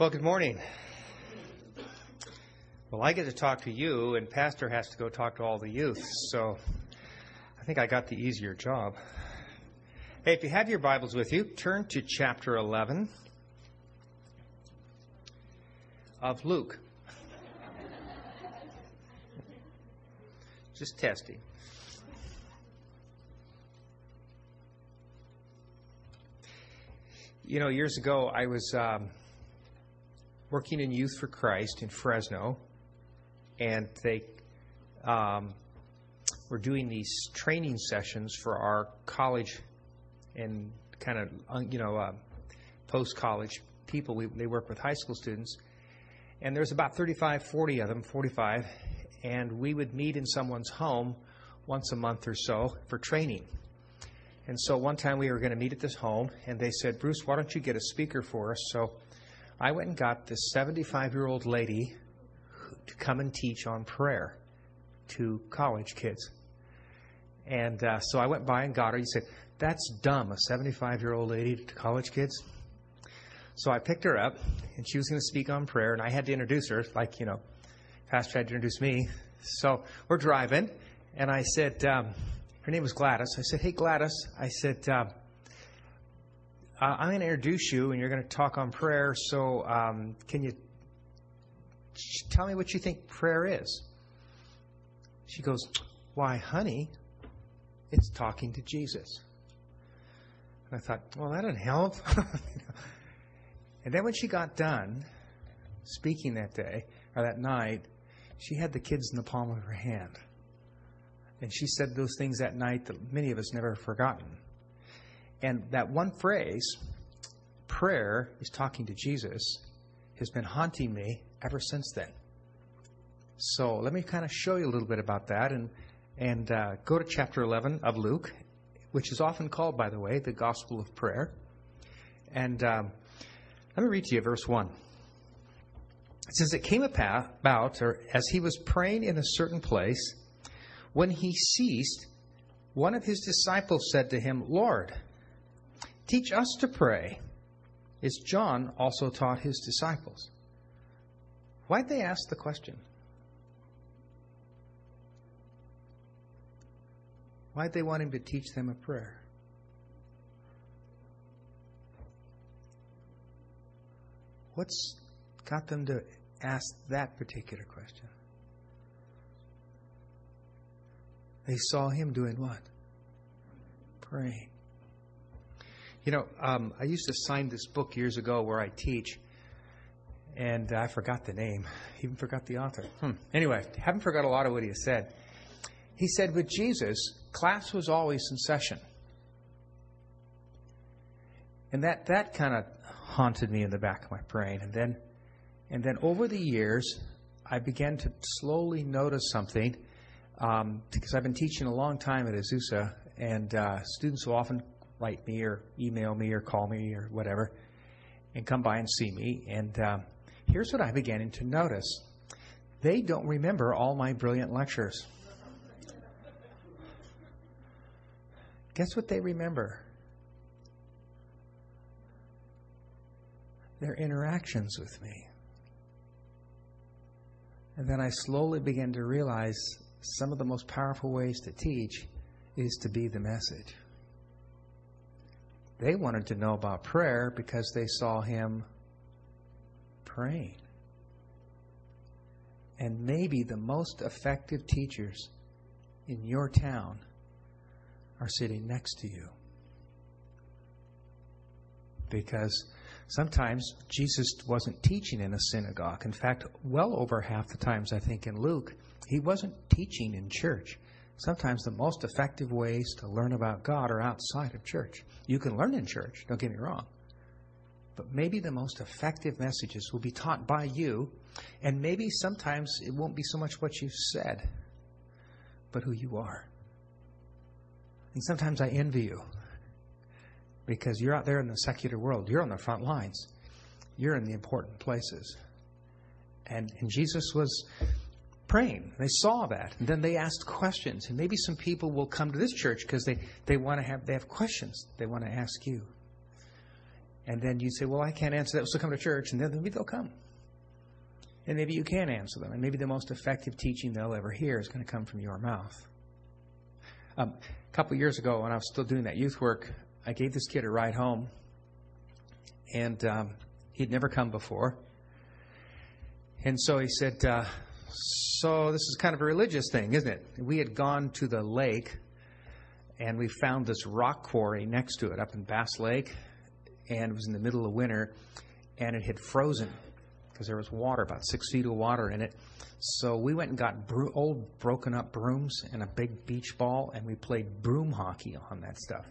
Well, good morning. Well, I get to talk to you, and Pastor has to go talk to all the youth, so I think I got the easier job. Hey, if you have your Bibles with you, turn to chapter 11 of Luke. Just testing. You know, years ago, I was um, working in Youth for Christ in Fresno, and they um, were doing these training sessions for our college and kind of, you know, uh, post college people. We, they work with high school students. And there's about 35, 40 of them, 45, and we would meet in someone's home once a month or so for training. And so one time we were going to meet at this home, and they said, Bruce, why don't you get a speaker for us? So I went and got this 75 year old lady to come and teach on prayer to college kids. And uh, so I went by and got her. He said, That's dumb, a 75 year old lady to college kids. So I picked her up, and she was going to speak on prayer, and I had to introduce her, like, you know, Pastor had to introduce me. So we're driving, and I said, um, her name was Gladys. I said, Hey, Gladys, I said, uh, I'm going to introduce you and you're going to talk on prayer. So, um, can you tell me what you think prayer is? She goes, Why, honey, it's talking to Jesus. And I thought, Well, that didn't help. and then when she got done speaking that day or that night, she had the kids in the palm of her hand. And she said those things that night that many of us never have forgotten. And that one phrase, prayer is talking to Jesus, has been haunting me ever since then. So let me kind of show you a little bit about that and, and uh, go to chapter 11 of Luke, which is often called, by the way, the Gospel of Prayer. And um, let me read to you verse 1. It says, It came about, or as he was praying in a certain place, when he ceased, one of his disciples said to him, Lord, teach us to pray, as John also taught his disciples. Why'd they ask the question? Why'd they want him to teach them a prayer? What's got them to ask that particular question? They saw him doing what? Praying. You know, um, I used to sign this book years ago where I teach, and I forgot the name. Even forgot the author. Hmm. Anyway, haven't forgot a lot of what he said. He said, with Jesus, class was always in session. And that, that kind of haunted me in the back of my brain. And then, and then over the years, I began to slowly notice something um, because I've been teaching a long time at Azusa, and uh, students will often write me or email me or call me or whatever and come by and see me. And uh, here's what I began to notice they don't remember all my brilliant lectures. Guess what they remember? Their interactions with me. And then I slowly began to realize some of the most powerful ways to teach is to be the message. They wanted to know about prayer because they saw him praying. And maybe the most effective teachers in your town are sitting next to you. Because sometimes Jesus wasn't teaching in a synagogue. In fact, well over half the times, I think, in Luke, he wasn't teaching in church. Sometimes the most effective ways to learn about God are outside of church. You can learn in church, don't get me wrong. But maybe the most effective messages will be taught by you, and maybe sometimes it won't be so much what you've said, but who you are. And sometimes I envy you because you're out there in the secular world, you're on the front lines, you're in the important places. And, and Jesus was praying. They saw that. And then they asked questions. And maybe some people will come to this church because they, they want to have they have questions they want to ask you. And then you say, well, I can't answer that, so come to church, and then maybe they'll come. And maybe you can answer them, and maybe the most effective teaching they'll ever hear is going to come from your mouth. Um, a couple years ago, when I was still doing that youth work, I gave this kid a ride home, and um, he'd never come before. And so he said, uh, So this is kind of a religious thing, isn't it? We had gone to the lake, and we found this rock quarry next to it up in Bass Lake, and it was in the middle of winter, and it had frozen because there was water, about six feet of water in it. So we went and got bro- old broken up brooms and a big beach ball, and we played broom hockey on that stuff.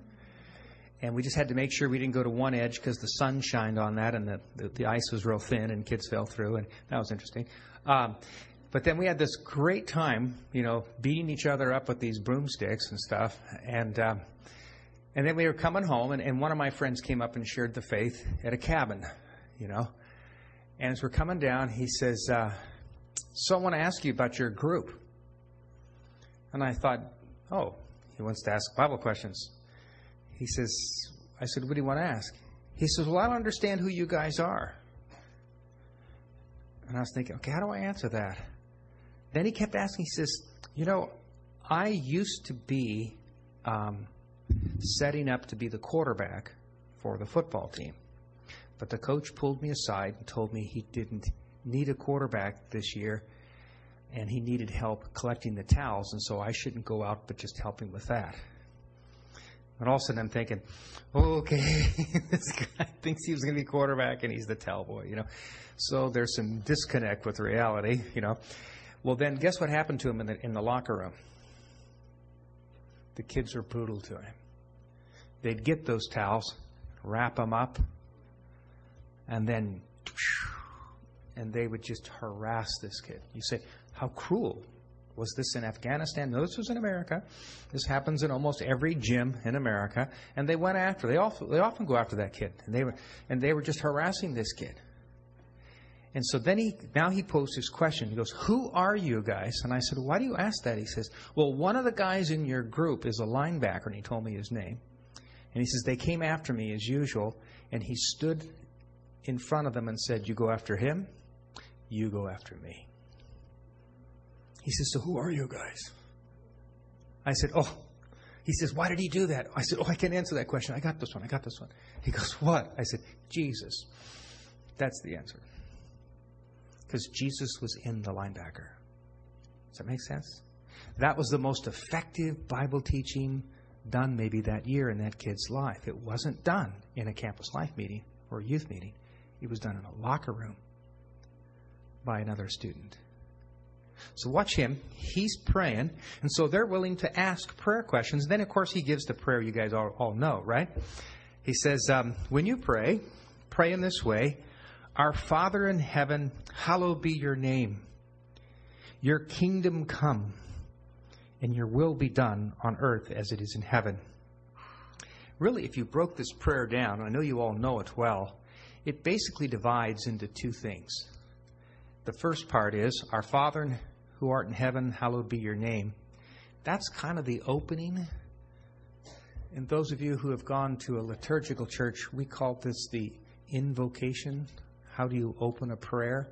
And we just had to make sure we didn't go to one edge because the sun shined on that, and the, the, the, ice was real thin, and kids fell through, and that was interesting. Um, but then we had this great time, you know, beating each other up with these broomsticks and stuff, and. Um, and then we were coming home, and, and one of my friends came up and shared the faith at a cabin, you know. And as we're coming down, he says, uh, So I want to ask you about your group. And I thought, Oh, he wants to ask Bible questions. He says, I said, What do you want to ask? He says, Well, I don't understand who you guys are. And I was thinking, Okay, how do I answer that? Then he kept asking, He says, You know, I used to be um, setting up to be the quarterback for the football team. But the coach pulled me aside and told me he didn't need a quarterback this year and he needed help collecting the towels, and so I shouldn't go out but just help him with that. And all of a sudden I'm thinking, okay, this guy thinks he was going to be quarterback and he's the towel boy, you know. So there's some disconnect with reality, you know. Well, then guess what happened to him in the, in the locker room? The kids were brutal to him. They'd get those towels, wrap them up, and then and they would just harass this kid. You say, how cruel was this in Afghanistan? No, this was in America. This happens in almost every gym in America, and they went after. They often they often go after that kid, and they were and they were just harassing this kid. And so then he now he posed his question. He goes, "Who are you guys?" And I said, "Why do you ask that?" He says, "Well, one of the guys in your group is a linebacker," and he told me his name. And he says they came after me as usual, and he stood in front of them and said, You go after him, you go after me. He says, So who are you guys? I said, Oh. He says, Why did he do that? I said, Oh, I can't answer that question. I got this one. I got this one. He goes, What? I said, Jesus. That's the answer. Because Jesus was in the linebacker. Does that make sense? That was the most effective Bible teaching done maybe that year in that kid's life. It wasn't done in a campus life meeting or a youth meeting. It was done in a locker room by another student. So watch him. He's praying. And so they're willing to ask prayer questions. Then, of course, he gives the prayer you guys all, all know, right? He says, um, When you pray, pray in this way Our Father in heaven, hallowed be your name. Your kingdom come, and your will be done on earth as it is in heaven. Really, if you broke this prayer down, I know you all know it well, it basically divides into two things. The first part is, Our Father who art in heaven, hallowed be your name. That's kind of the opening. And those of you who have gone to a liturgical church, we call this the invocation. How do you open a prayer?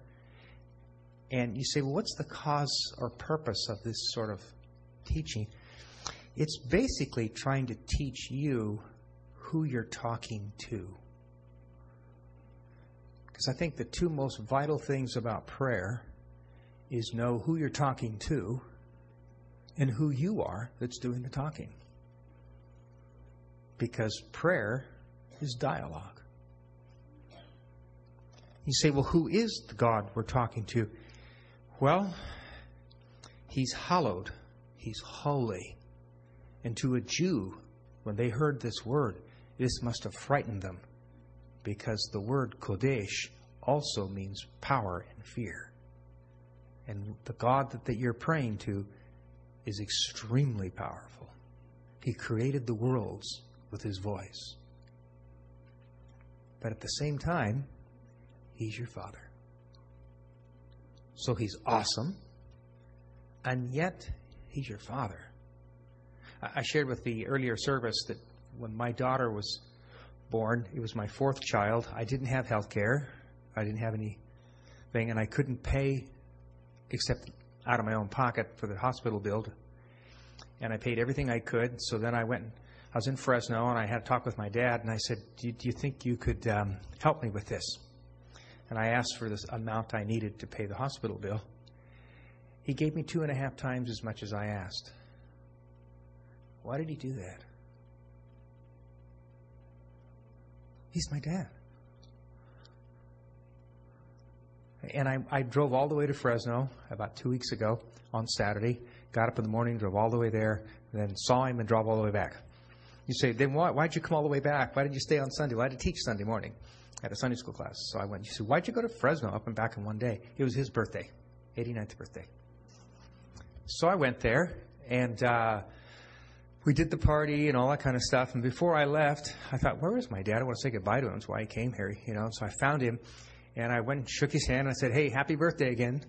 And you say, well, what's the cause or purpose of this sort of teaching? It's basically trying to teach you who you're talking to. Because I think the two most vital things about prayer is know who you're talking to and who you are that's doing the talking. Because prayer is dialogue. You say, well, who is the God we're talking to? Well, he's hallowed, he's holy. And to a Jew, when they heard this word, this must have frightened them because the word Kodesh also means power and fear. And the God that, that you're praying to is extremely powerful. He created the worlds with his voice. But at the same time, he's your father. So he's awesome, and yet he's your father. I shared with the earlier service that when my daughter was born. It was my fourth child. I didn't have health care. I didn't have anything, and I couldn't pay except out of my own pocket for the hospital bill. And I paid everything I could. So then I went. I was in Fresno, and I had a talk with my dad, and I said, "Do you, do you think you could um, help me with this?" And I asked for this amount I needed to pay the hospital bill. He gave me two and a half times as much as I asked. Why did he do that? He's my dad. And I, I drove all the way to Fresno about two weeks ago on Saturday. Got up in the morning, drove all the way there, then saw him and drove all the way back. You say, then why, why'd you come all the way back? Why didn't you stay on Sunday? Why did you teach Sunday morning at a Sunday school class? So I went. You said, why'd you go to Fresno up and back in one day? It was his birthday, 89th birthday. So I went there, and uh, we did the party and all that kind of stuff. And before I left, I thought, where is my dad? I want to say goodbye to him. That's why he came here, you know. So I found him, and I went and shook his hand. And I said, hey, happy birthday again.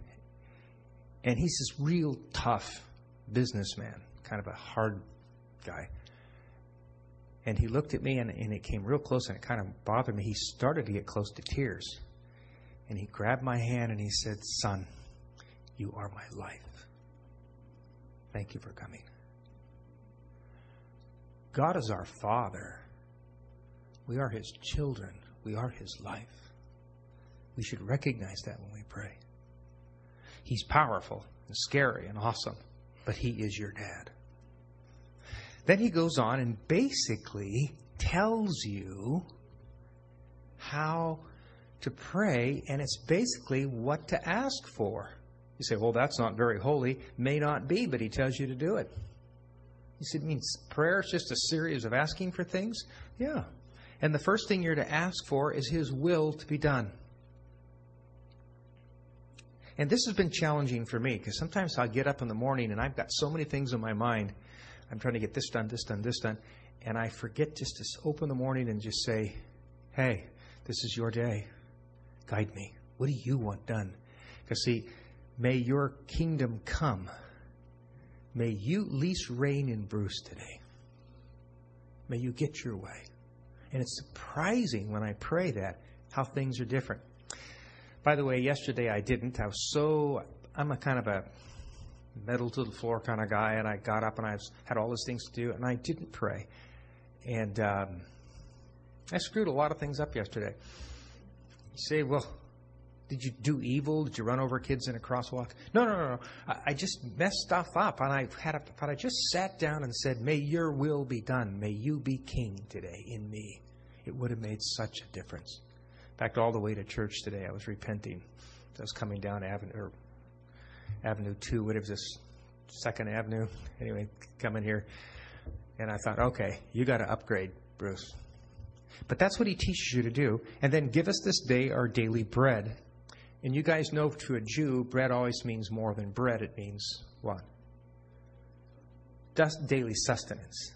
And he's this real tough businessman, kind of a hard guy. And he looked at me, and, and it came real close, and it kind of bothered me. He started to get close to tears. And he grabbed my hand and he said, Son, you are my life. Thank you for coming. God is our Father. We are His children. We are His life. We should recognize that when we pray. He's powerful and scary and awesome, but He is your dad. Then he goes on and basically tells you how to pray, and it's basically what to ask for. You say, well, that's not very holy. May not be, but he tells you to do it. You said, means prayer is just a series of asking for things? Yeah. And the first thing you're to ask for is His will to be done. And this has been challenging for me because sometimes I'll get up in the morning and I've got so many things in my mind. I'm trying to get this done, this done, this done. And I forget just to open the morning and just say, hey, this is your day. Guide me. What do you want done? Because, see, may your kingdom come May you lease reign in Bruce today. May you get your way. And it's surprising when I pray that how things are different. By the way, yesterday I didn't. I was so, I'm a kind of a metal to the floor kind of guy, and I got up and I had all these things to do, and I didn't pray. And um, I screwed a lot of things up yesterday. You say, well, did you do evil? Did you run over kids in a crosswalk? No, no, no, no. I, just messed stuff up, and I had a, but I just sat down and said, "May Your will be done. May You be King today in me." It would have made such a difference. In fact, all the way to church today, I was repenting. I was coming down Avenue Avenue Two. What is this? Second Avenue. Anyway, coming here, and I thought, okay, you got to upgrade, Bruce. But that's what he teaches you to do. And then give us this day our daily bread. And you guys know to a Jew, bread always means more than bread. It means what? Daily sustenance.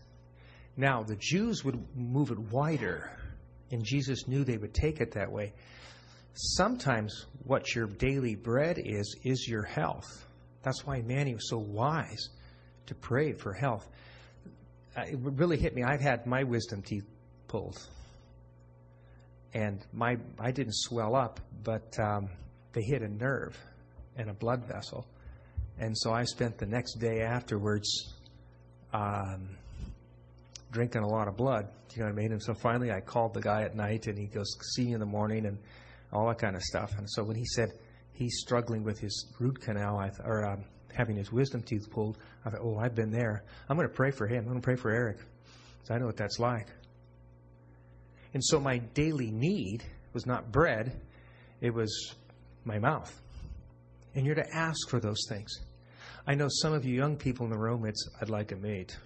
Now, the Jews would move it wider, and Jesus knew they would take it that way. Sometimes what your daily bread is, is your health. That's why Manny was so wise to pray for health. Uh, it really hit me. I've had my wisdom teeth pulled, and my I didn't swell up, but um, they hit a nerve and a blood vessel. And so I spent the next day afterwards um, drinking a lot of blood. You know what I mean? And so finally I called the guy at night and he goes, see you in the morning and all that kind of stuff. And so when he said he's struggling with his root canal I th- or um, having his wisdom teeth pulled, I thought, oh, I've been there. I'm going to pray for him. I'm going to pray for Eric because I know what that's like. And so my daily need was not bread, it was my mouth. And you're to ask for those things. I know some of you young people in the room, it's, I'd like a mate.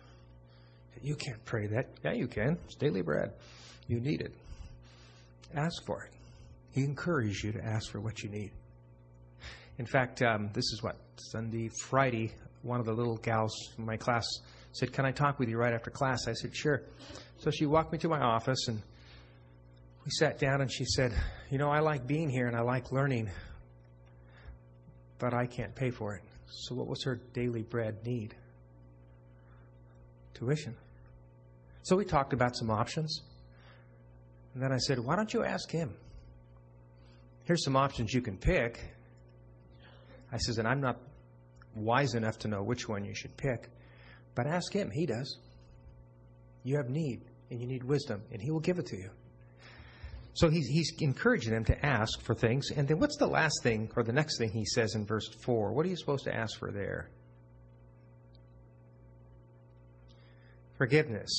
You can't pray that. Yeah, you can. It's daily bread. You need it. Ask for it. He encourages you to ask for what you need. In fact, um, this is what, Sunday, Friday, one of the little gals from my class said, Can I talk with you right after class? I said, Sure. So she walked me to my office and we sat down and she said, You know, I like being here and I like learning, but I can't pay for it. So, what was her daily bread need? Tuition. So, we talked about some options. And then I said, Why don't you ask him? Here's some options you can pick. I says, And I'm not wise enough to know which one you should pick, but ask him. He does. You have need, and you need wisdom, and he will give it to you. So he's, he's encouraging them to ask for things. And then what's the last thing, or the next thing he says in verse 4? What are you supposed to ask for there? Forgiveness.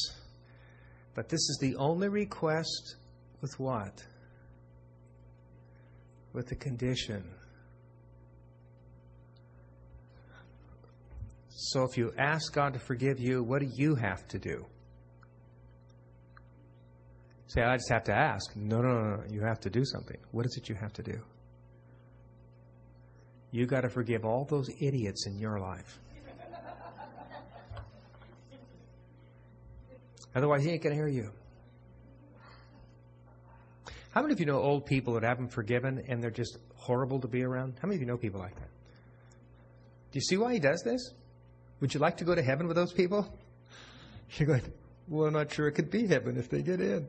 But this is the only request with what? With the condition. So if you ask God to forgive you, what do you have to do? Say, I just have to ask. No, no, no, no. You have to do something. What is it you have to do? You got to forgive all those idiots in your life. Otherwise, he ain't going to hear you. How many of you know old people that haven't forgiven and they're just horrible to be around? How many of you know people like that? Do you see why he does this? Would you like to go to heaven with those people? You're going, well, I'm not sure it could be heaven if they get in.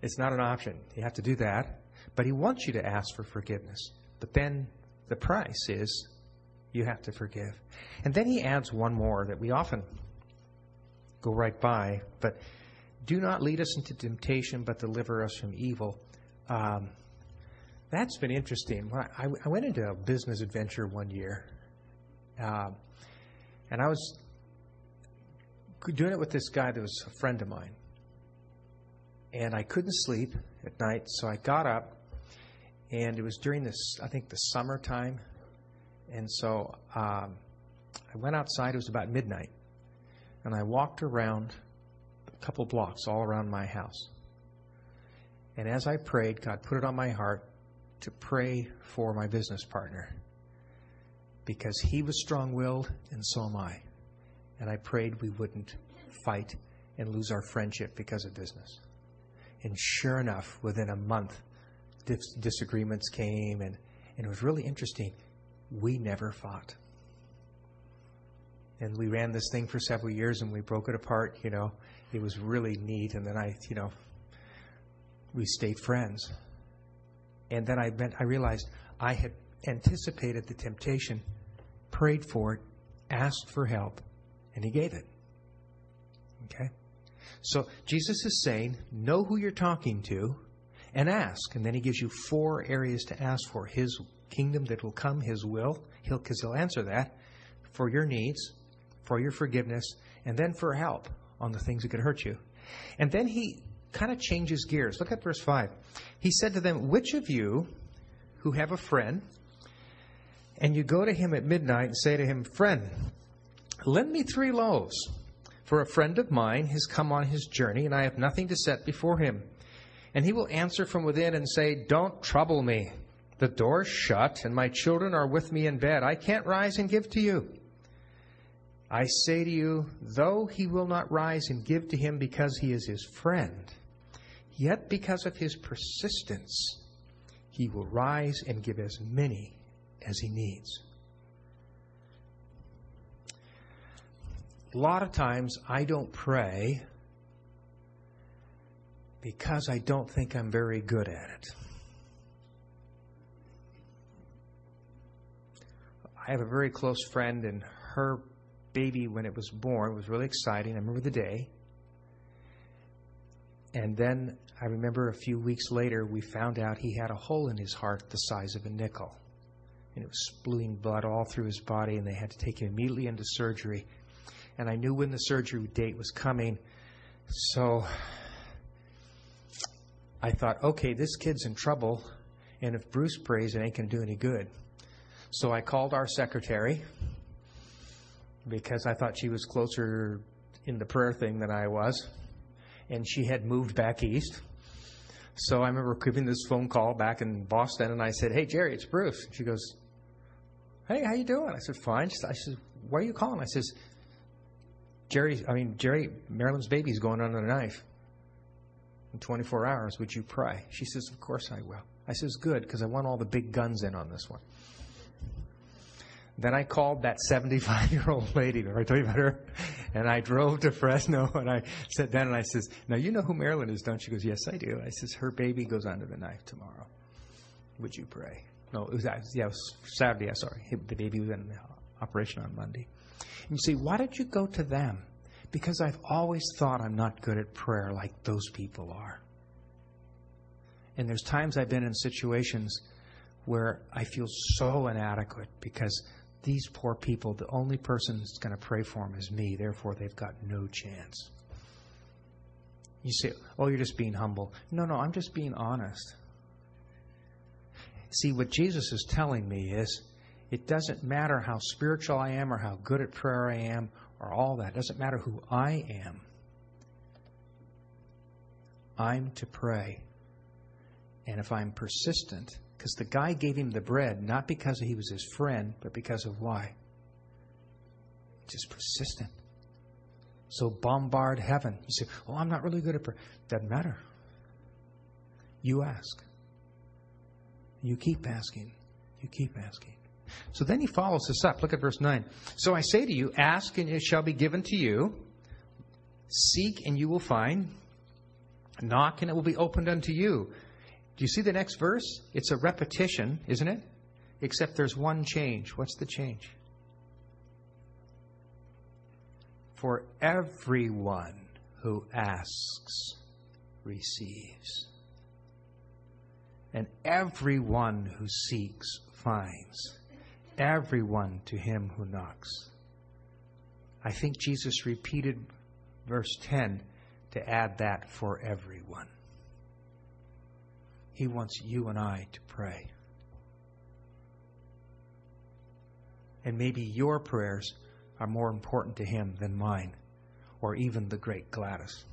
It's not an option. You have to do that. But he wants you to ask for forgiveness. But then the price is you have to forgive. And then he adds one more that we often go right by. But do not lead us into temptation, but deliver us from evil. Um, that's been interesting. I, I, went into a business adventure one year. Uh, and I was doing it with this guy that was a friend of mine. And I couldn't sleep at night, so I got up, and it was during this, I think, the summertime. And so um, I went outside, it was about midnight, and I walked around couple blocks all around my house. And as I prayed, God put it on my heart to pray for my business partner because he was strong willed and so am I. And I prayed we wouldn't fight and lose our friendship because of business. And sure enough, within a month, dis- disagreements came, and, and it was really interesting. We never fought. And we ran this thing for several years and we broke it apart, you know. It was really neat. And then I, you know, we stayed friends. And then I, I realized I had anticipated the temptation prayed for it, asked for help, and he gave it. Okay? So Jesus is saying, know who you're talking to and ask. And then he gives you four areas to ask for his kingdom that will come, his will, he'll because he'll answer that for your needs, for your forgiveness, and then for help on the things that could hurt you. And then he kind of changes gears. Look at verse 5. He said to them, Which of you who have a friend and you go to him at midnight and say to him, Friend, lend me three loaves, for a friend of mine has come on his journey, and I have nothing to set before him. And he will answer from within and say, Don't trouble me. The door's shut, and my children are with me in bed. I can't rise and give to you. I say to you, though he will not rise and give to him because he is his friend, yet because of his persistence, he will rise and give as many as he needs. A lot of times I don't pray because I don't think I'm very good at it. I have a very close friend, and her baby, when it was born, was really exciting. I remember the day. And then I remember a few weeks later, we found out he had a hole in his heart the size of a nickel and it was spewing blood all through his body, and they had to take him immediately into surgery. And I knew when the surgery date was coming, so I thought, okay, this kid's in trouble, and if Bruce prays, it ain't going to do any good. So I called our secretary because I thought she was closer in the prayer thing than I was, and she had moved back east. So I remember giving this phone call back in Boston, and I said, "Hey Jerry, it's Bruce." She goes, Hey, how you doing? I said, fine. I said, why are you calling? I says, Jerry, I mean, Jerry, Marilyn's baby's going under the knife. In 24 hours, would you pray? She says, of course I will. I says, good, because I want all the big guns in on this one. Then I called that 75 year old lady. Remember I told you about her? And I drove to Fresno and I sat down and I says, Now you know who Marilyn is, don't you? She goes, Yes, I do. I says, Her baby goes under the knife tomorrow. Would you pray? No, it was, yeah, it was Saturday, sorry. The baby was in operation on Monday. And you say, Why did you go to them? Because I've always thought I'm not good at prayer like those people are. And there's times I've been in situations where I feel so inadequate because these poor people, the only person that's going to pray for them is me. Therefore, they've got no chance. You say, oh, you're just being humble. No, no, I'm just being honest. See, what Jesus is telling me is it doesn't matter how spiritual I am or how good at prayer I am or all that. It doesn't matter who I am. I'm to pray. And if I'm persistent, because the guy gave him the bread not because he was his friend, but because of why? Just persistent. So bombard heaven. You say, Oh, I'm not really good at prayer. Doesn't matter. You ask. You keep asking. You keep asking. So then he follows this up. Look at verse 9. So I say to you, ask and it shall be given to you. Seek and you will find. Knock and it will be opened unto you. Do you see the next verse? It's a repetition, isn't it? Except there's one change. What's the change? For everyone who asks receives. And everyone who seeks finds. Everyone to him who knocks. I think Jesus repeated verse 10 to add that for everyone. He wants you and I to pray. And maybe your prayers are more important to Him than mine or even the great Gladys.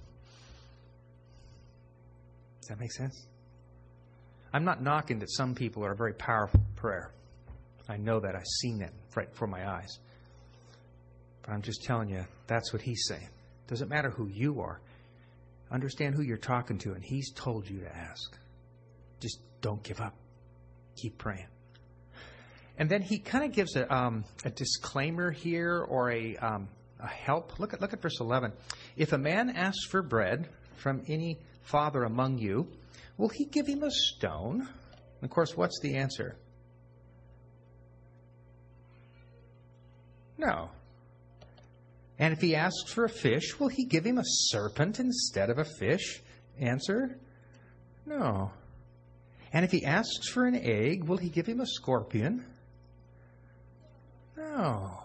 Does that make sense? I'm not knocking that some people are a very powerful prayer. I know that. I've seen that right before my eyes. But I'm just telling you, that's what he's saying. Doesn't matter who you are. Understand who you're talking to, and he's told you to ask. Just don't give up. Keep praying. And then he kind of gives a, um, a disclaimer here or a, um, a help. Look at, look at verse 11. If a man asks for bread from any father among you, will he give him a stone? And of course, what's the answer? No. And if he asks for a fish, will he give him a serpent instead of a fish? Answer No. And if he asks for an egg, will he give him a scorpion? No.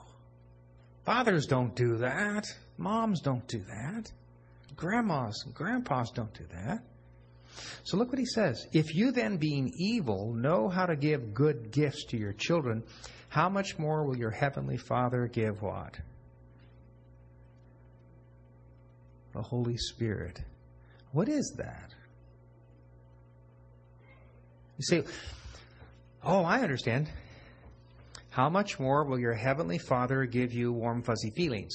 Fathers don't do that. Moms don't do that. Grandmas and grandpas don't do that. So look what he says. If you then, being evil, know how to give good gifts to your children, how much more will your heavenly Father give what? The Holy Spirit. What is that? You say, Oh, I understand. How much more will your heavenly Father give you warm, fuzzy feelings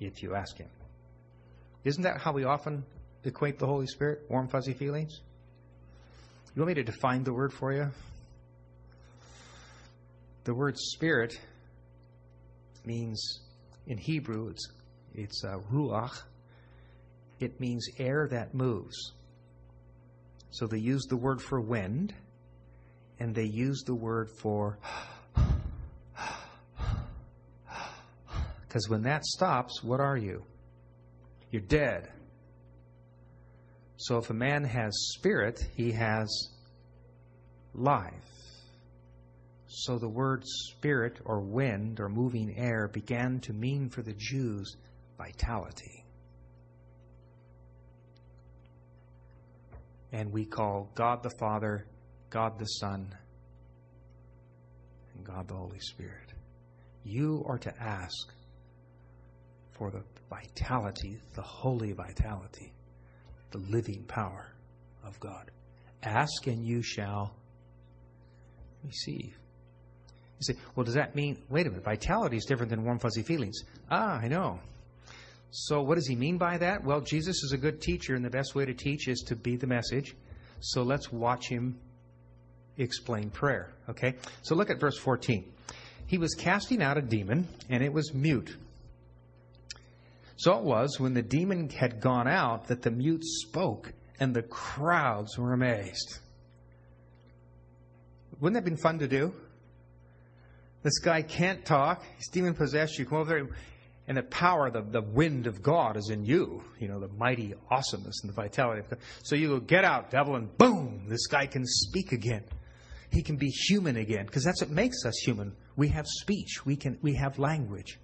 if you ask Him? Isn't that how we often equate the Holy Spirit? Warm, fuzzy feelings? You want me to define the word for you? The word spirit means, in Hebrew, it's, it's uh, ruach. It means air that moves. So they use the word for wind and they use the word for because when that stops, what are you? You're dead. So if a man has spirit, he has life. So the word spirit or wind or moving air began to mean for the Jews vitality. And we call God the Father God the Son, and God the Holy Spirit. You are to ask for the vitality, the holy vitality, the living power of God. Ask and you shall receive. You say, well, does that mean, wait a minute, vitality is different than warm, fuzzy feelings? Ah, I know. So, what does he mean by that? Well, Jesus is a good teacher, and the best way to teach is to be the message. So, let's watch him explain prayer. Okay? So look at verse 14. He was casting out a demon, and it was mute. So it was when the demon had gone out that the mute spoke, and the crowds were amazed. Wouldn't that have been fun to do? This guy can't talk. He's demon possessed. You come over there, and the power, the, the wind of God is in you. You know, the mighty awesomeness and the vitality of God. So you go, get out, devil, and boom, this guy can speak again. He can be human again, because that's what makes us human. We have speech. We can we have language.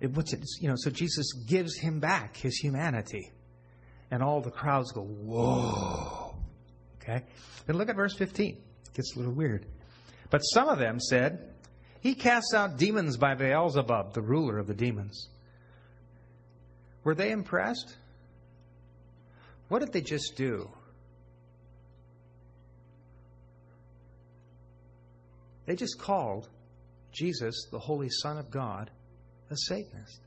It, what's it, you know, so Jesus gives him back his humanity. And all the crowds go, whoa. Okay? Then look at verse 15. It gets a little weird. But some of them said, He casts out demons by Beelzebub, the ruler of the demons. Were they impressed? What did they just do? They just called Jesus, the Holy Son of God, a Satanist.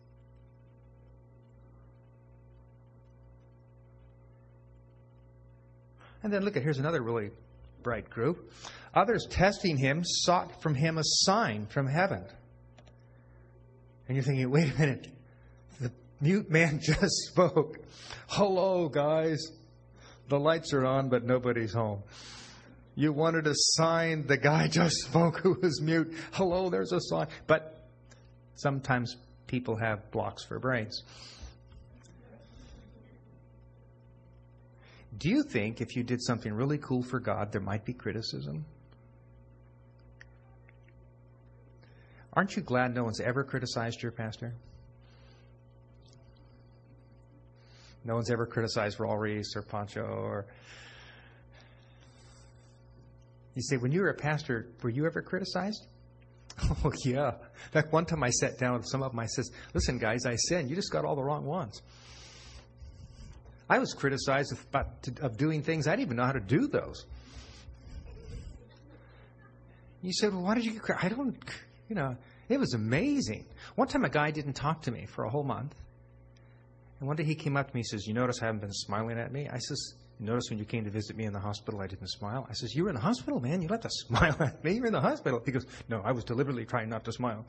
And then look at here's another really bright group. Others testing him sought from him a sign from heaven. And you're thinking, wait a minute. The mute man just spoke. Hello, guys. The lights are on, but nobody's home. You wanted a sign. The guy just spoke who was mute. Hello, there's a sign. But sometimes people have blocks for brains. Do you think if you did something really cool for God, there might be criticism? Aren't you glad no one's ever criticized your pastor? No one's ever criticized Raul Ries or Pancho or. You say, when you were a pastor, were you ever criticized? Oh, yeah. In fact, one time I sat down with some of them, I says, listen, guys, I sinned. You just got all the wrong ones. I was criticized of, about, of doing things I didn't even know how to do those. You said, well, why did you get criticized? I don't, you know, it was amazing. One time a guy didn't talk to me for a whole month. And one day he came up to me and says, You notice I haven't been smiling at me? I says, notice when you came to visit me in the hospital, I didn't smile? I says, You were in the hospital, man. You let to smile at me. You're in the hospital. He goes, No, I was deliberately trying not to smile.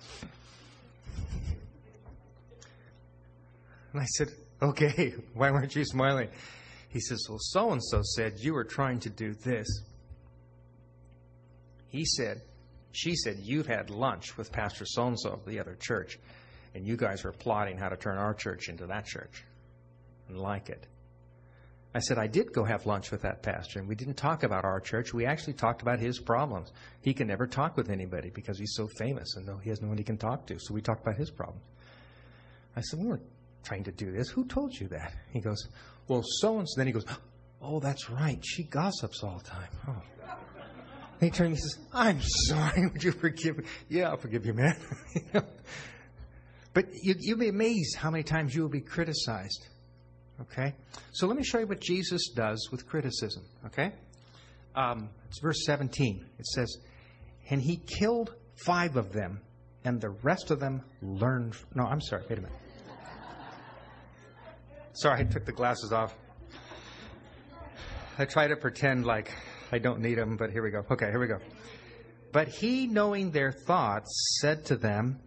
And I said, Okay, why weren't you smiling? He says, Well, so and so said you were trying to do this. He said, she said, You've had lunch with Pastor so and so of the other church, and you guys are plotting how to turn our church into that church and like it. I said, I did go have lunch with that pastor, and we didn't talk about our church. We actually talked about his problems. He can never talk with anybody because he's so famous and he has no one he can talk to. So we talked about his problems. I said, We weren't trying to do this. Who told you that? He goes, Well, so and so. Then he goes, Oh, that's right. She gossips all the time. Oh. He turned and he says, I'm sorry. Would you forgive me? Yeah, I'll forgive you, man. but you, you'll be amazed how many times you will be criticized. Okay? So let me show you what Jesus does with criticism. Okay? Um, it's verse 17. It says, And he killed five of them, and the rest of them learned. No, I'm sorry. Wait a minute. Sorry, I took the glasses off. I try to pretend like I don't need them, but here we go. Okay, here we go. But he, knowing their thoughts, said to them,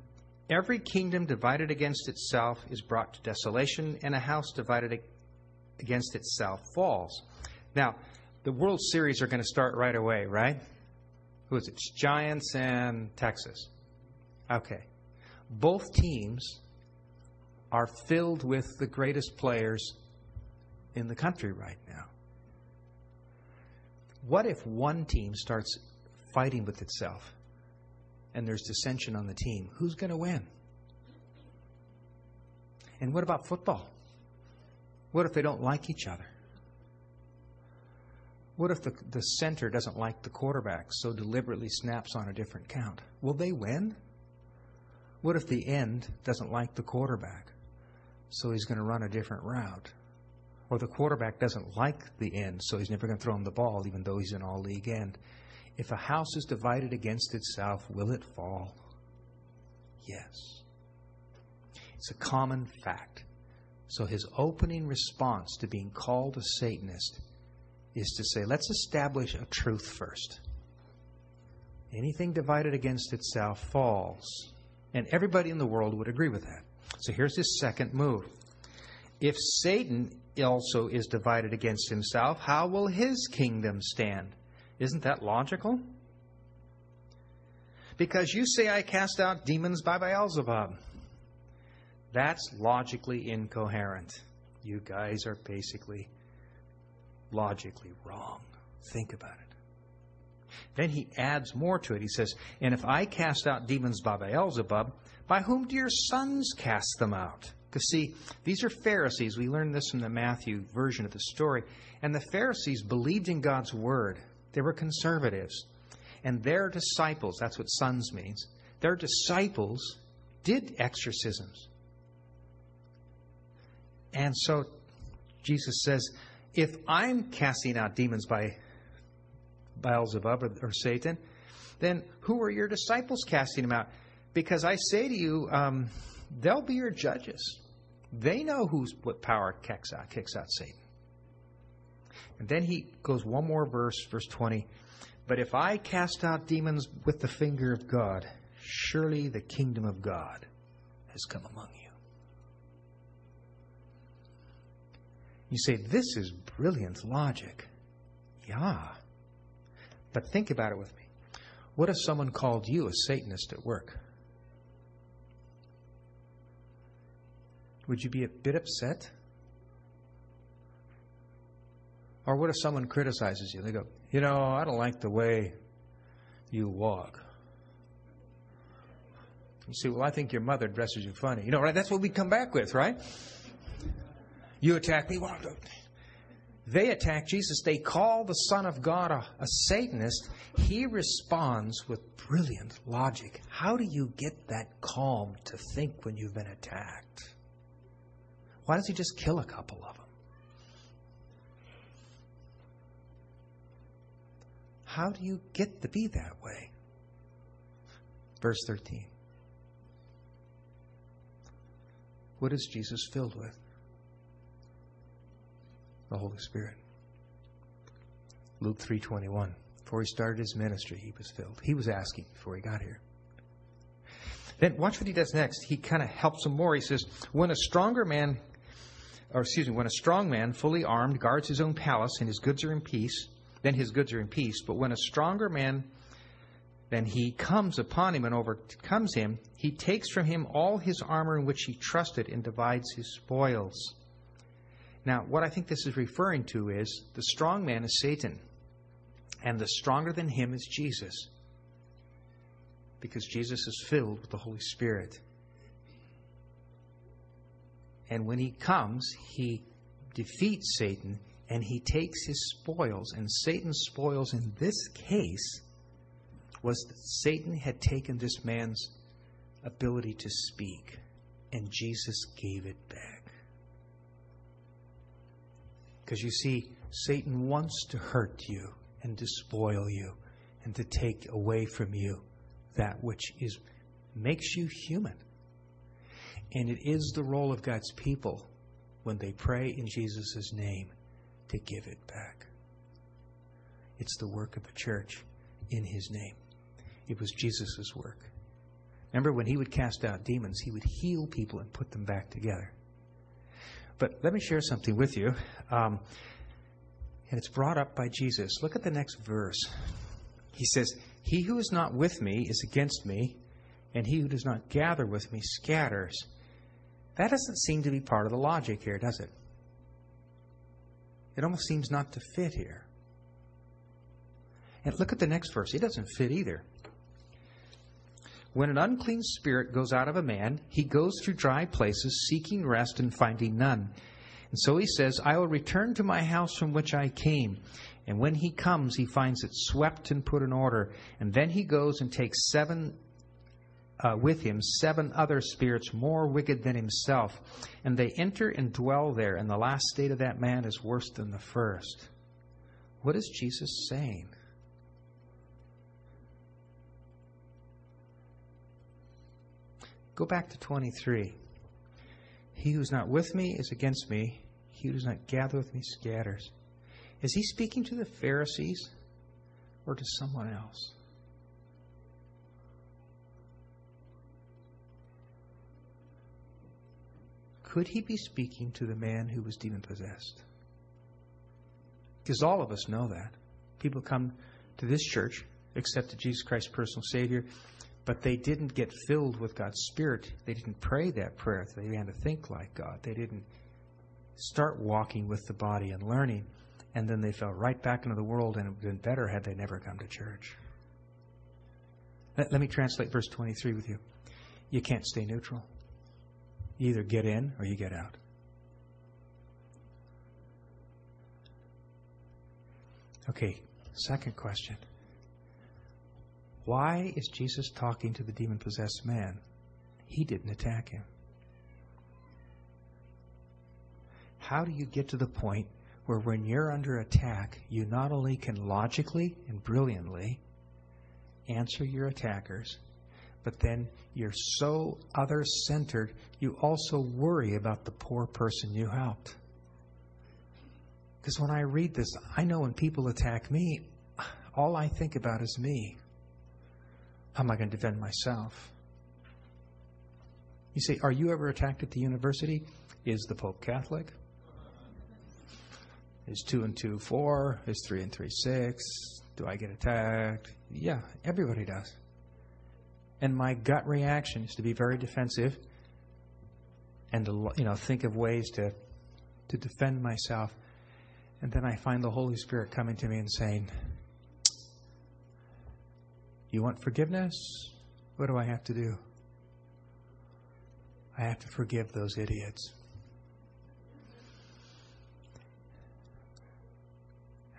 Every kingdom divided against itself is brought to desolation, and a house divided against itself falls. Now, the World Series are going to start right away, right? Who is it? It's Giants and Texas. Okay. Both teams are filled with the greatest players in the country right now. What if one team starts fighting with itself and there's dissension on the team? Who's going to win? And what about football? What if they don't like each other? What if the, the center doesn't like the quarterback, so deliberately snaps on a different count? Will they win? What if the end doesn't like the quarterback, so he's going to run a different route? or the quarterback doesn't like the end, so he's never going to throw him the ball, even though he's an all league end. If a house is divided against itself, will it fall? Yes. It's a common fact. So his opening response to being called a Satanist is to say, let's establish a truth first. Anything divided against itself falls. And everybody in the world would agree with that. So here's his second move. If Satan also is divided against himself, how will his kingdom stand? Isn't that logical? Because you say I cast out demons by Beelzebub. That's logically incoherent. You guys are basically logically wrong. Think about it. Then he adds more to it. He says, And if I cast out demons by Beelzebub, by whom do your sons cast them out? Because, see, these are Pharisees. We learned this from the Matthew version of the story. And the Pharisees believed in God's word, they were conservatives. And their disciples, that's what sons means, their disciples did exorcisms. And so Jesus says, if I'm casting out demons by Beelzebub or, or Satan, then who are your disciples casting them out? Because I say to you, um, they'll be your judges. They know who's what power kicks out, kicks out Satan. And then he goes one more verse, verse 20. But if I cast out demons with the finger of God, surely the kingdom of God has come among you. You say, this is brilliant logic. Yeah. But think about it with me. What if someone called you a Satanist at work? Would you be a bit upset? Or what if someone criticizes you? They go, You know, I don't like the way you walk. You say, Well, I think your mother dresses you funny. You know, right? That's what we come back with, right? You attack me. Well, they attack Jesus. They call the Son of God a, a, Satanist. He responds with brilliant logic. How do you get that calm to think when you've been attacked? Why does he just kill a couple of them? How do you get to be that way? Verse 13. What is Jesus filled with? The Holy Spirit. Luke 3:21. Before he started his ministry, he was filled. He was asking before he got here. Then watch what he does next. He kind of helps him more. He says, "When a stronger man or excuse me, when a strong man, fully armed, guards his own palace and his goods are in peace, then his goods are in peace. But when a stronger man than he comes upon him and overcomes him, he takes from him all his armor in which he trusted and divides his spoils. Now, what I think this is referring to is the strong man is Satan, and the stronger than him is Jesus, because Jesus is filled with the Holy Spirit. And when he comes, he defeats Satan and he takes his spoils. And Satan's spoils in this case was that Satan had taken this man's ability to speak, and Jesus gave it back. Because you see, Satan wants to hurt you and despoil you and to take away from you that which is makes you human. And it is the role of God's people when they pray in Jesus' name to give it back. It's the work of the church in his name. It was Jesus' work. Remember, when he would cast out demons, he would heal people and put them back together. But let me share something with you. Um, and it's brought up by Jesus. Look at the next verse. He says, He who is not with me is against me, and he who does not gather with me scatters. That doesn't seem to be part of the logic here, does it? It almost seems not to fit here. And look at the next verse. It doesn't fit either. When an unclean spirit goes out of a man, he goes through dry places, seeking rest and finding none. And so he says, I will return to my house from which I came. And when he comes, he finds it swept and put in order. And then he goes and takes seven uh, with him seven other spirits more wicked than himself, and they enter and dwell there, and the last state of that man is worse than the first. What is Jesus saying? Go back to 23. He who is not with me is against me. He who does not gather with me scatters. Is he speaking to the Pharisees or to someone else? Could he be speaking to the man who was demon possessed? Because all of us know that. People come to this church, accepted Jesus Christ personal Savior, but they didn't get filled with God's Spirit. They didn't pray that prayer. They began to think like God. They didn't start walking with the body and learning. And then they fell right back into the world, and it would have been better had they never come to church. Let, let me translate verse 23 with you. You can't stay neutral. You either get in or you get out. Okay, second question. Why is Jesus talking to the demon possessed man? He didn't attack him. How do you get to the point where, when you're under attack, you not only can logically and brilliantly answer your attackers, but then you're so other centered, you also worry about the poor person you helped? Because when I read this, I know when people attack me, all I think about is me. How am I going to defend myself? You say, Are you ever attacked at the university? Is the Pope Catholic? Is 2 and 2 4? Is 3 and 3 6? Do I get attacked? Yeah, everybody does. And my gut reaction is to be very defensive and to you know think of ways to to defend myself. And then I find the Holy Spirit coming to me and saying, You want forgiveness? What do I have to do? I have to forgive those idiots.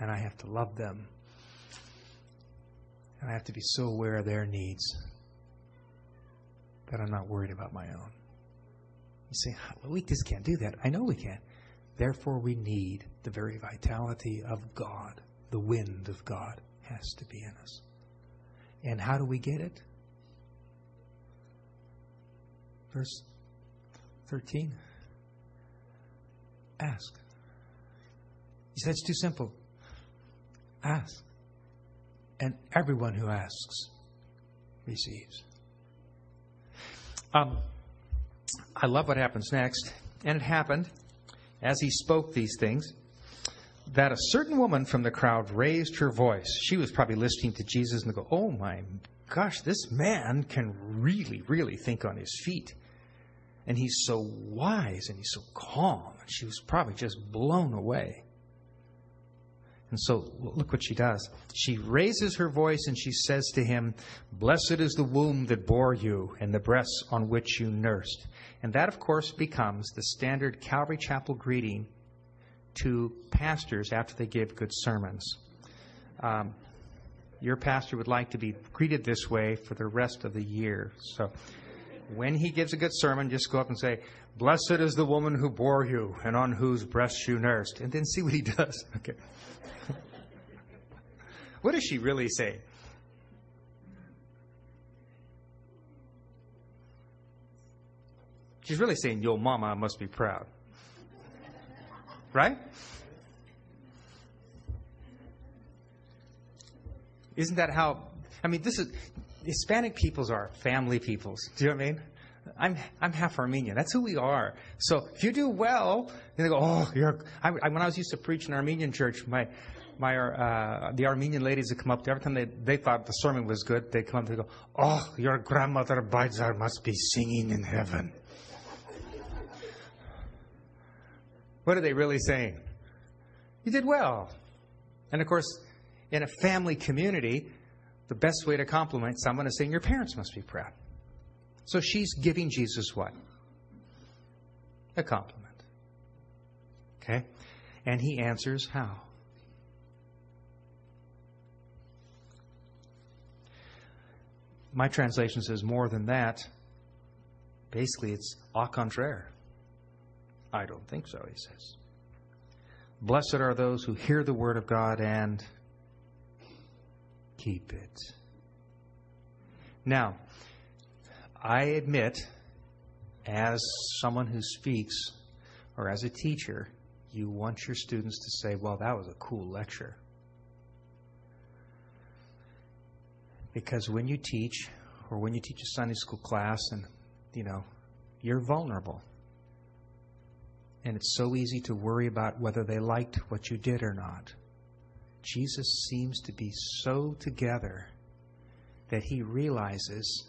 And I have to love them. And I have to be so aware of their needs that I'm not worried about my own. You say, well, we just can't do that. I know we can't. Therefore, we need the very vitality of God. The wind of God has to be in us. And how do we get it? Verse 13. Ask. He said it's too simple. Ask. And everyone who asks receives. Um, I love what happens next. And it happened as he spoke these things, that a certain woman from the crowd raised her voice. She was probably listening to Jesus and go, Oh my gosh, this man can really, really think on his feet. And he's so wise and he's so calm. And she was probably just blown away. And so look what she does. She raises her voice and she says to him, Blessed is the womb that bore you and the breasts on which you nursed. And that, of course, becomes the standard Calvary Chapel greeting to pastors after they give good sermons. Um, your pastor would like to be greeted this way for the rest of the year. So when he gives a good sermon, just go up and say, Blessed is the woman who bore you and on whose breast you nursed. And then see what he does. Okay. what does she really say? She's really saying, Yo, mama must be proud. Right? Isn't that how? I mean, this is Hispanic peoples are family peoples. Do you know what I mean? I'm I'm half Armenian. That's who we are. So if you do well, they go, oh, you're. I, I, when I was used to preach in Armenian church, my my uh, the Armenian ladies would come up to every time they they thought the sermon was good, they'd come up and go, oh, your grandmother Bajzar must be singing in heaven. What are they really saying? You did well. And of course, in a family community, the best way to compliment someone is saying, Your parents must be proud. So she's giving Jesus what? A compliment. Okay? And he answers how? My translation says more than that. Basically, it's au contraire. I don't think so, he says. Blessed are those who hear the word of God and keep it. Now, I admit, as someone who speaks or as a teacher, you want your students to say, well, that was a cool lecture. Because when you teach, or when you teach a Sunday school class, and, you know, you're vulnerable and it's so easy to worry about whether they liked what you did or not. Jesus seems to be so together that he realizes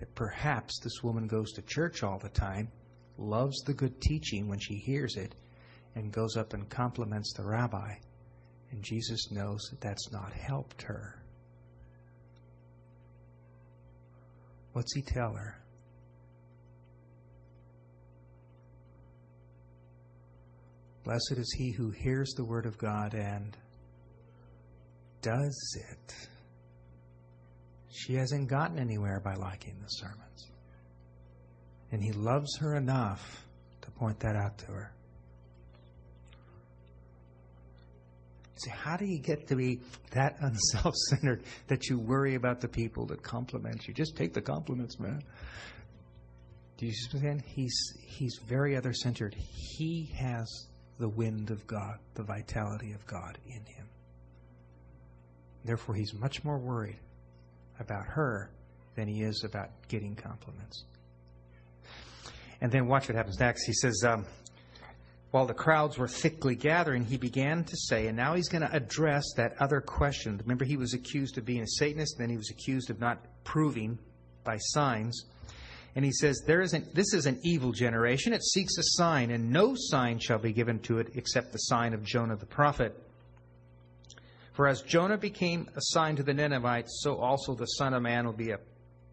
that perhaps this woman goes to church all the time, loves the good teaching when she hears it, and goes up and compliments the rabbi. And Jesus knows that that's not helped her. What's he tell her? Blessed is he who hears the word of God and does it. She hasn't gotten anywhere by liking the sermons. And he loves her enough to point that out to her. See, how do you get to be that unself centered that you worry about the people that compliment you? Just take the compliments, man. Do you understand? He's, he's very other centered. He has the wind of God, the vitality of God in him. Therefore, he's much more worried about her than he is about getting compliments. And then watch what happens next. He says, um, while the crowds were thickly gathering, he began to say, and now he's going to address that other question. Remember, he was accused of being a Satanist, then he was accused of not proving by signs. And he says, there isn't, This is an evil generation. It seeks a sign, and no sign shall be given to it except the sign of Jonah the prophet. For as Jonah became a sign to the Ninevites, so also the Son of Man will be a,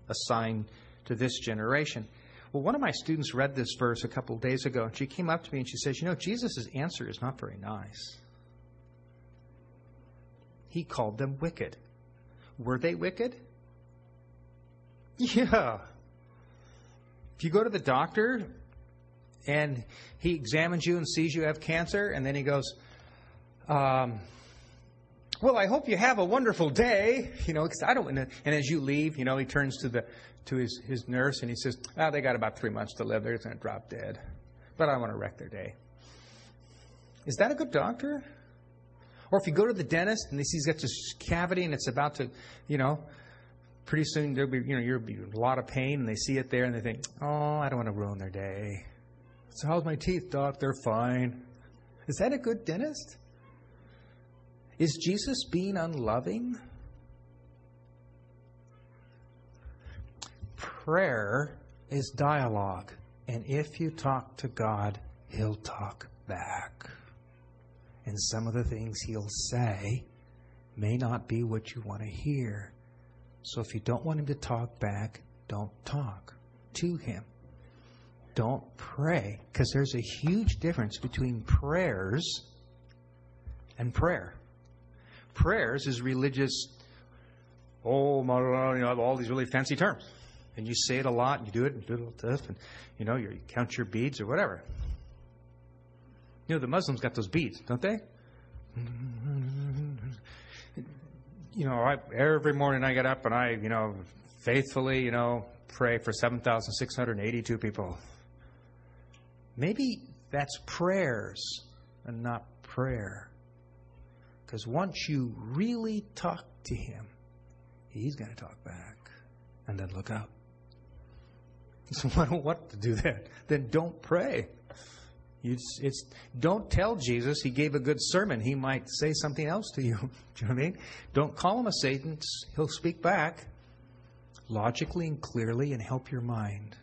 sign to this generation. Well, one of my students read this verse a couple of days ago, and she came up to me and she says, You know, Jesus' answer is not very nice. He called them wicked. Were they wicked? Yeah. If you go to the doctor and he examines you and sees you have cancer, and then he goes, um, well, I hope you have a wonderful day. You know, because I don't. And as you leave, you know, he turns to the to his, his nurse and he says, oh, they got about three months to live. They're going to drop dead. But I want to wreck their day. Is that a good doctor? Or if you go to the dentist and he sees he's got this cavity and it's about to, you know, pretty soon there'll be, you know, you'll be in a lot of pain and they see it there and they think, oh, I don't want to ruin their day. So how's my teeth, doc? They're fine. Is that a good dentist? Is Jesus being unloving? prayer is dialogue. And if you talk to God, He'll talk back. And some of the things He'll say may not be what you want to hear. So if you don't want Him to talk back, don't talk to Him. Don't pray. Because there's a huge difference between prayers and prayer. Prayers is religious, oh, my, you know, all these really fancy terms and you say it a lot, and you do it, and you do it and you know, you count your beads or whatever. You know, the Muslims got those beads, don't they? You know, I, every morning I get up and I, you know, faithfully, you know, pray for 7,682 people. Maybe that's prayers and not prayer. Because once you really talk to Him, He's going to talk back. And then look up. So I don't want to do that. Then don't pray. It's, it's, don't tell Jesus he gave a good sermon. He might say something else to you. do you know what I mean? Don't call him a Satan. He'll speak back logically and clearly and help your mind.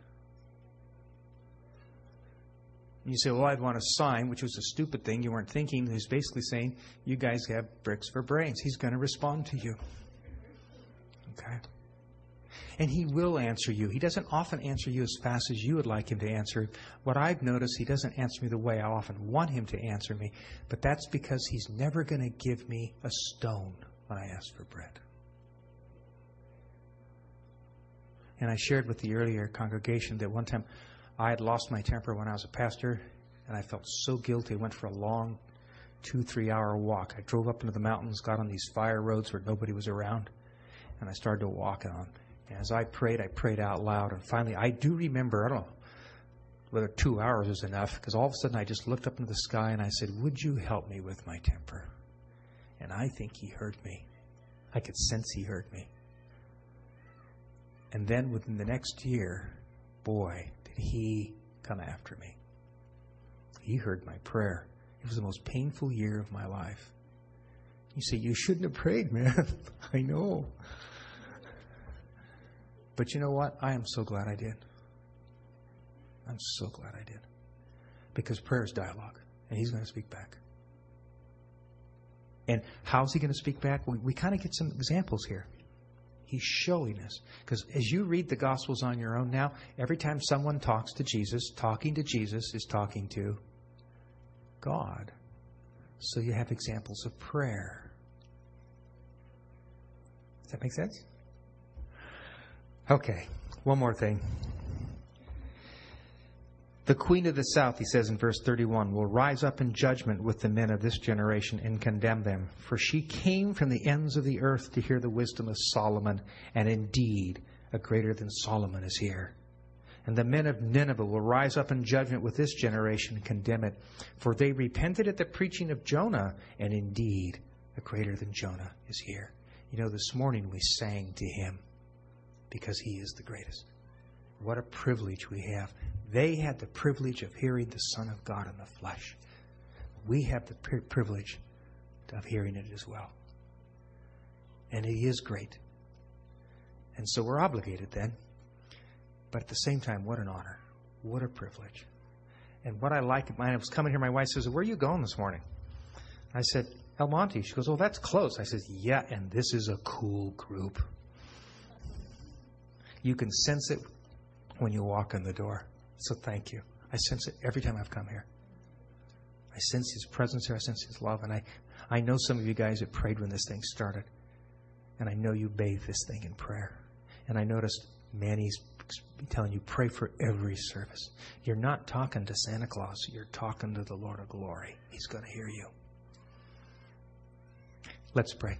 And you say, well, I'd want a sign, which was a stupid thing. You weren't thinking. He's basically saying, you guys have bricks for brains. He's going to respond to you. Okay? and He will answer you. He doesn't often answer you as fast as you would like Him to answer. What I've noticed, He doesn't answer me the way I often want Him to answer me, but that's because He's never going to give me a stone when I ask for bread. And I shared with the earlier congregation that one time I had lost my temper when I was a pastor, and I felt so guilty. I went for a long two, three hour walk. I drove up into the mountains, got on these fire roads where nobody was around, and I started to walk on And as I prayed, I prayed out loud. And finally, I do remember, I don't know whether two hours was enough, because all of a sudden I just looked up into the sky and I said, Would you help me with my temper? And I think he heard me. I could sense he heard me. And then within the next year, boy, he come after me. He heard my prayer. It was the most painful year of my life. You say, You shouldn't have prayed, man. I know. But you know what? I am so glad I did. I'm so glad I did. Because prayer is dialogue, and He's going to speak back. And how's He going to speak back? We, we kind of get some examples here. He's showing us. Because as you read the Gospels on your own now, every time someone talks to Jesus, talking to Jesus is talking to God. So you have examples of prayer. Does that make sense? Okay, one more thing. The queen of the south, he says in verse 31, will rise up in judgment with the men of this generation and condemn them. For she came from the ends of the earth to hear the wisdom of Solomon, and indeed a greater than Solomon is here. And the men of Nineveh will rise up in judgment with this generation and condemn it. For they repented at the preaching of Jonah, and indeed a greater than Jonah is here. You know, this morning we sang to him because he is the greatest. What a privilege we have. They had the privilege of hearing the Son of God in the flesh. We have the privilege of hearing it as well. And He is great. And so we're obligated then. But at the same time, what an honor. What a privilege. And what I like, I was coming here, my wife says, Where are you going this morning? I said, El Monte. She goes, Oh, that's close. I said, Yeah, and this is a cool group. You can sense it when you walk in the door. So thank you. I sense it every time I've come here. I sense His presence here. I sense His love. And I, I know some of you guys have prayed when this thing started. And I know you bathe this thing in prayer. And I noticed Manny's telling you, pray for every service. You're not talking to Santa Claus. You're talking to the Lord of glory. He's going to hear you. Let's pray.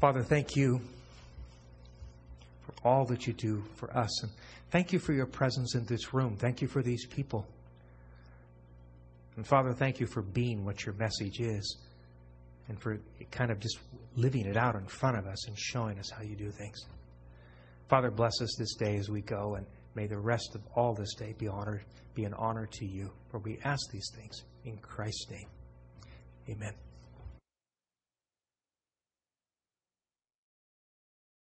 Father, thank you all that you do for us. And thank you for your presence in this room. Thank you for these people. And Father, thank you for being what your message is and for kind of just living it out in front of us and showing us how you do things. Father, bless us this day as we go, and may the rest of all this day be honored, be an honor to you. For we ask these things in Christ's name. Amen.